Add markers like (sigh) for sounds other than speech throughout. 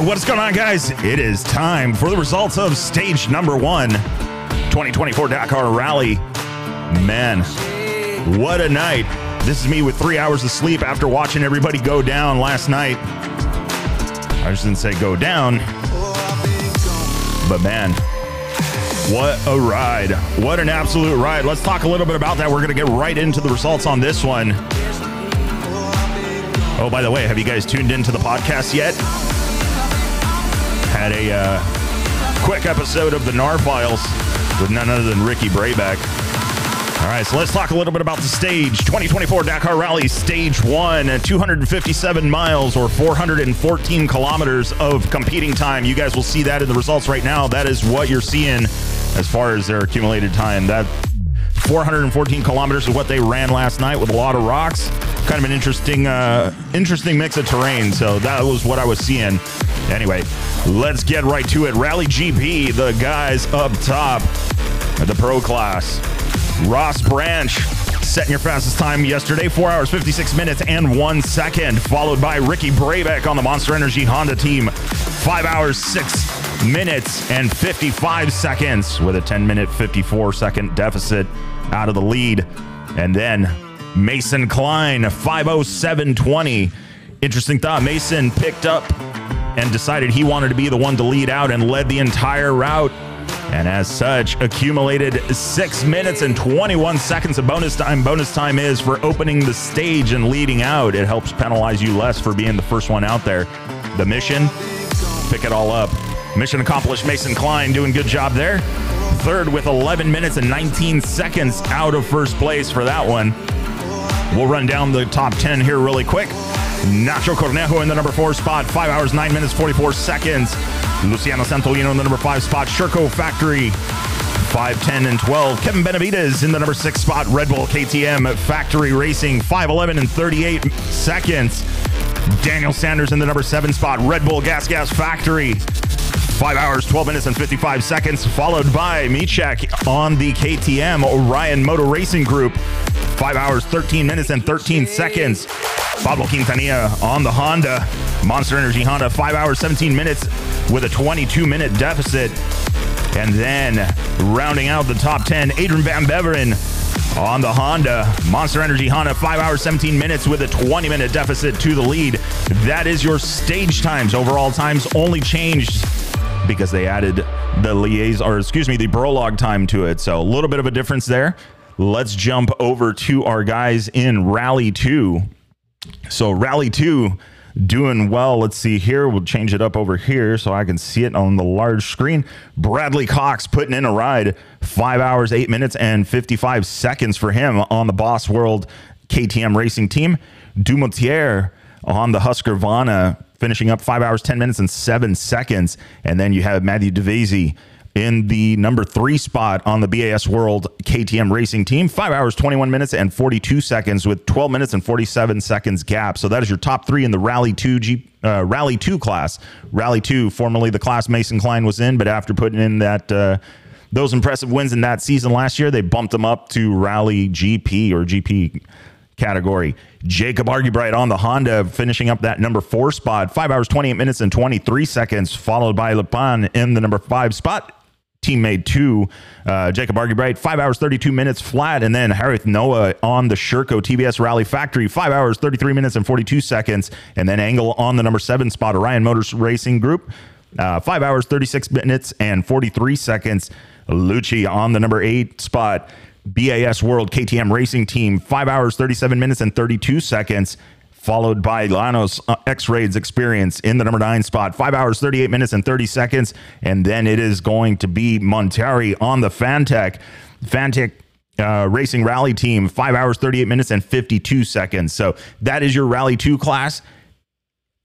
what's going on, guys? It is time for the results of stage number one, 2024 Dakar Rally. Man, what a night. This is me with three hours of sleep after watching everybody go down last night. I just didn't say go down, but man, what a ride. What an absolute ride. Let's talk a little bit about that. We're going to get right into the results on this one. Oh, by the way, have you guys tuned into the podcast yet? Had a uh, quick episode of the NAR Files with none other than Ricky Brabec. All right, so let's talk a little bit about the stage. 2024 Dakar Rally Stage 1, 257 miles or 414 kilometers of competing time. You guys will see that in the results right now. That is what you're seeing as far as their accumulated time. That 414 kilometers is what they ran last night with a lot of rocks. Kind of an interesting, uh, interesting mix of terrain. So that was what I was seeing. Anyway, let's get right to it. Rally GP, the guys up top, the pro class. Ross Branch setting your fastest time yesterday, 4 hours, 56 minutes, and 1 second, followed by Ricky Brabec on the Monster Energy Honda team, 5 hours, 6 minutes, and 55 seconds with a 10 minute, 54 second deficit out of the lead. And then Mason Klein, 507.20. Interesting thought. Mason picked up and decided he wanted to be the one to lead out and led the entire route. And as such, accumulated six minutes and 21 seconds of bonus time. Bonus time is for opening the stage and leading out. It helps penalize you less for being the first one out there. The mission, pick it all up. Mission accomplished. Mason Klein doing good job there. Third with 11 minutes and 19 seconds out of first place for that one. We'll run down the top 10 here really quick. Nacho Cornejo in the number four spot, five hours, nine minutes, 44 seconds. Luciano Santolino in the number five spot, Sherco Factory, 5, 10, and 12. Kevin Benavides in the number six spot, Red Bull KTM Factory Racing, 5, 11, and 38 seconds. Daniel Sanders in the number seven spot, Red Bull Gas Gas Factory, 5 hours, 12 minutes, and 55 seconds, followed by Michek on the KTM Orion Motor Racing Group, 5 hours, 13 minutes, and 13 seconds. Pablo Quintanilla on the Honda Monster Energy Honda, 5 hours, 17 minutes with a 22 minute deficit. And then rounding out the top 10, Adrian Van Beveren on the Honda Monster Energy Honda, 5 hours, 17 minutes with a 20 minute deficit to the lead. That is your stage times. Overall times only changed because they added the liaison, or excuse me, the prologue time to it. So a little bit of a difference there. Let's jump over to our guys in Rally 2. So Rally 2 doing well. Let's see here. We'll change it up over here so I can see it on the large screen. Bradley Cox putting in a ride, five hours, eight minutes, and 55 seconds for him on the BAS World KTM racing team. Dumontier on the Husqvarna finishing up five hours, 10 minutes, and seven seconds. And then you have Matthew DeVasey in the number three spot on the BAS World KTM Racing Team. Five hours, 21 minutes, and 42 seconds with 12 minutes and 47 seconds gap. So that is your top three in the Rally 2 G, uh, Rally 2 class. Rally 2, formerly the class Mason Klein was in, but after putting in that. Uh, those impressive wins in that season last year, they bumped them up to Rally GP or GP category. Jacob Argubright on the Honda, finishing up that number four spot, five hours, 28 minutes, and 23 seconds, followed by Lepan in the number five spot teammate two, uh, Jacob Argubright, five hours, 32 minutes flat. And then Harith Noah on the Sherco TVS Rally Factory, five hours, 33 minutes and 42 seconds. And then Angle on the number seven spot, Orion Motors Racing Group, uh, five hours, 36 minutes and 43 seconds. Lucci on the number eight spot. BAS World KTM Racing Team, five hours, 37 minutes, and 32 seconds followed by Lanos uh, X Raids Experience in the number nine spot, five hours, 38 minutes, and 30 seconds. And then it is going to be Montari on the Fantic. Fantic uh, Racing Rally Team, five hours, 38 minutes, and 52 seconds. So that is your Rally 2 class.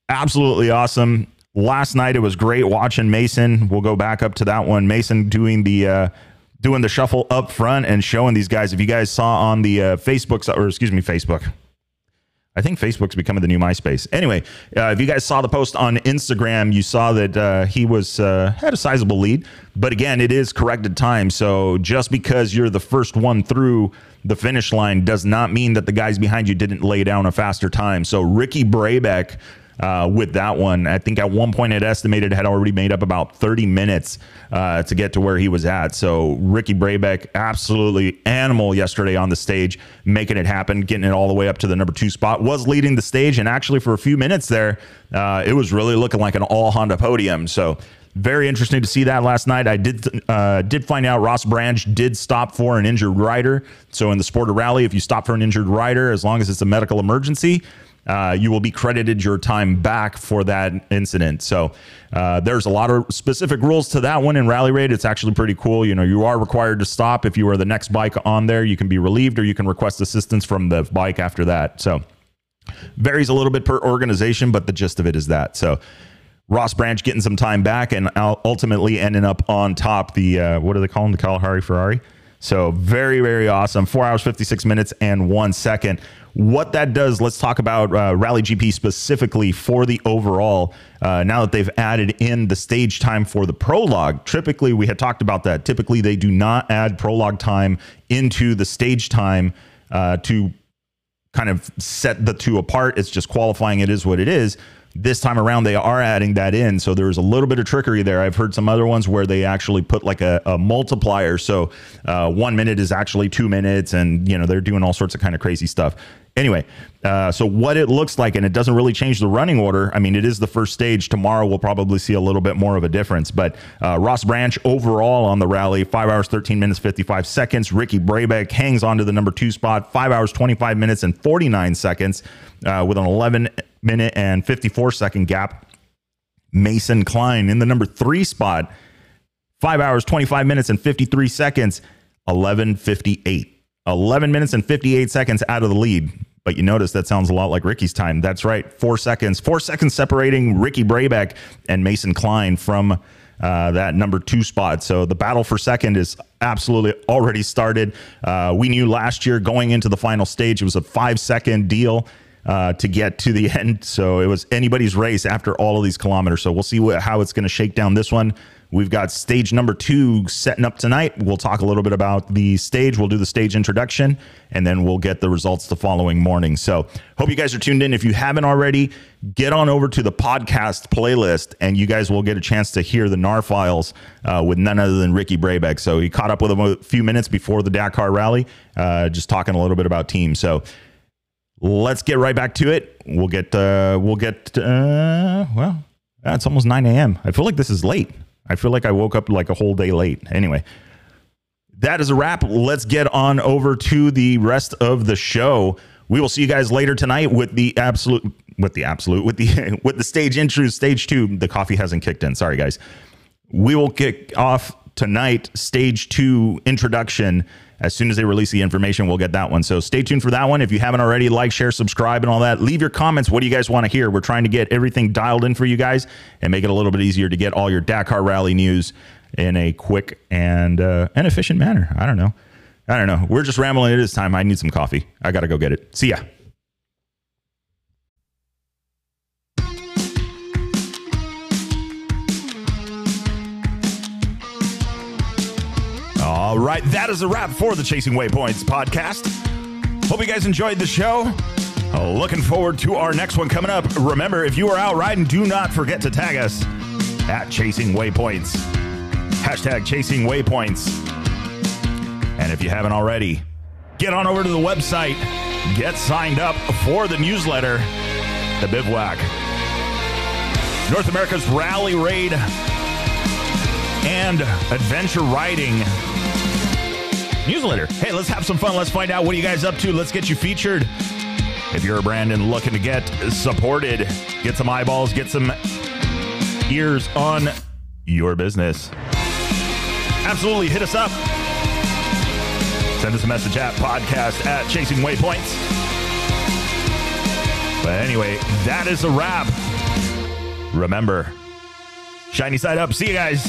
Absolutely awesome. Last night it was great watching Mason. We'll go back up to that one. Mason doing the uh, doing the shuffle up front and showing these guys. If you guys saw on the uh, Facebook or excuse me, Facebook, I think Facebook's becoming the new MySpace. Anyway, uh, if you guys saw the post on Instagram, you saw that uh, he was uh, had a sizable lead. But again, it is corrected time. So just because you're the first one through the finish line does not mean that the guys behind you didn't lay down a faster time. So Ricky Brabec uh, with that one. I think at one point it estimated had already made up about 30 minutes uh, to get to where he was at. So Ricky Brabec, absolutely animal yesterday on the stage, making it happen, getting it all the way up to the number two spot, was leading the stage. And actually, for a few minutes there, uh, it was really looking like an all Honda podium. So very interesting to see that last night. I did uh, did find out Ross Branch did stop for an injured rider. So in the sport of rally, if you stop for an injured rider, as long as it's a medical emergency, uh, you will be credited your time back for that incident. So uh, there's a lot of specific rules to that one in Rally Raid. It's actually pretty cool. You know, you are required to stop if you are the next bike on there. You can be relieved or you can request assistance from the bike after that. So varies a little bit per organization, but the gist of it is that. So Ross Branch getting some time back and ultimately ending up on top. The uh, what do they call him? The Kalahari Ferrari. So very very awesome. Four hours fifty six minutes and one second. What that does, let's talk about uh, Rally GP specifically for the overall. Uh, now that they've added in the stage time for the prologue, typically we had talked about that. Typically, they do not add prologue time into the stage time uh, to kind of set the two apart. It's just qualifying. It is what it is. This time around, they are adding that in. So there's a little bit of trickery there. I've heard some other ones where they actually put like a, a multiplier. So uh, one minute is actually two minutes, and you know they're doing all sorts of kind of crazy stuff. Anyway, uh, so what it looks like, and it doesn't really change the running order. I mean, it is the first stage. Tomorrow we'll probably see a little bit more of a difference. But uh, Ross Branch overall on the rally, five hours, 13 minutes, 55 seconds. Ricky Brabec hangs on to the number two spot, five hours, 25 minutes, and 49 seconds uh, with an 11 minute and 54 second gap. Mason Klein in the number three spot, five hours, 25 minutes, and 53 seconds, 1158. 11 minutes and 58 seconds out of the lead. But you notice that sounds a lot like Ricky's time. That's right. Four seconds. Four seconds separating Ricky Brabec and Mason Klein from uh, that number two spot. So the battle for second is absolutely already started. Uh, we knew last year going into the final stage, it was a five second deal. Uh, to get to the (laughs) end. So it was anybody's race after all of these kilometers. So we'll see what, how it's going to shake down this one. We've got stage number two setting up tonight. We'll talk a little bit about the stage. We'll do the stage introduction, and then we'll get the results the following morning. So, hope you guys are tuned in. If you haven't already, get on over to the podcast playlist, and you guys will get a chance to hear the NAR files uh, with none other than Ricky Brabec. So, he caught up with him a few minutes before the Dakar rally, uh, just talking a little bit about team. So, let's get right back to it. We'll get, uh, we'll get, uh, well, it's almost 9 a.m. I feel like this is late. I feel like I woke up like a whole day late. Anyway, that is a wrap. Let's get on over to the rest of the show. We will see you guys later tonight with the absolute with the absolute with the (laughs) with the stage intro stage 2. The coffee hasn't kicked in. Sorry guys. We will kick off tonight stage 2 introduction as soon as they release the information, we'll get that one. So stay tuned for that one. If you haven't already, like, share, subscribe, and all that. Leave your comments. What do you guys want to hear? We're trying to get everything dialed in for you guys and make it a little bit easier to get all your Dakar Rally news in a quick and uh, and efficient manner. I don't know. I don't know. We're just rambling at this time. I need some coffee. I got to go get it. See ya. Right, that is a wrap for the Chasing Waypoints podcast. Hope you guys enjoyed the show. Looking forward to our next one coming up. Remember, if you are out riding, do not forget to tag us at Chasing Waypoints. Hashtag Chasing Waypoints. And if you haven't already, get on over to the website, get signed up for the newsletter, The Bivouac. North America's Rally Raid and Adventure Riding newsletter. Hey, let's have some fun. Let's find out what are you guys up to. Let's get you featured. If you're a brand and looking to get supported, get some eyeballs, get some ears on your business. Absolutely, hit us up. Send us a message at podcast at Chasing Waypoints. But anyway, that is a wrap. Remember, shiny side up. See you guys.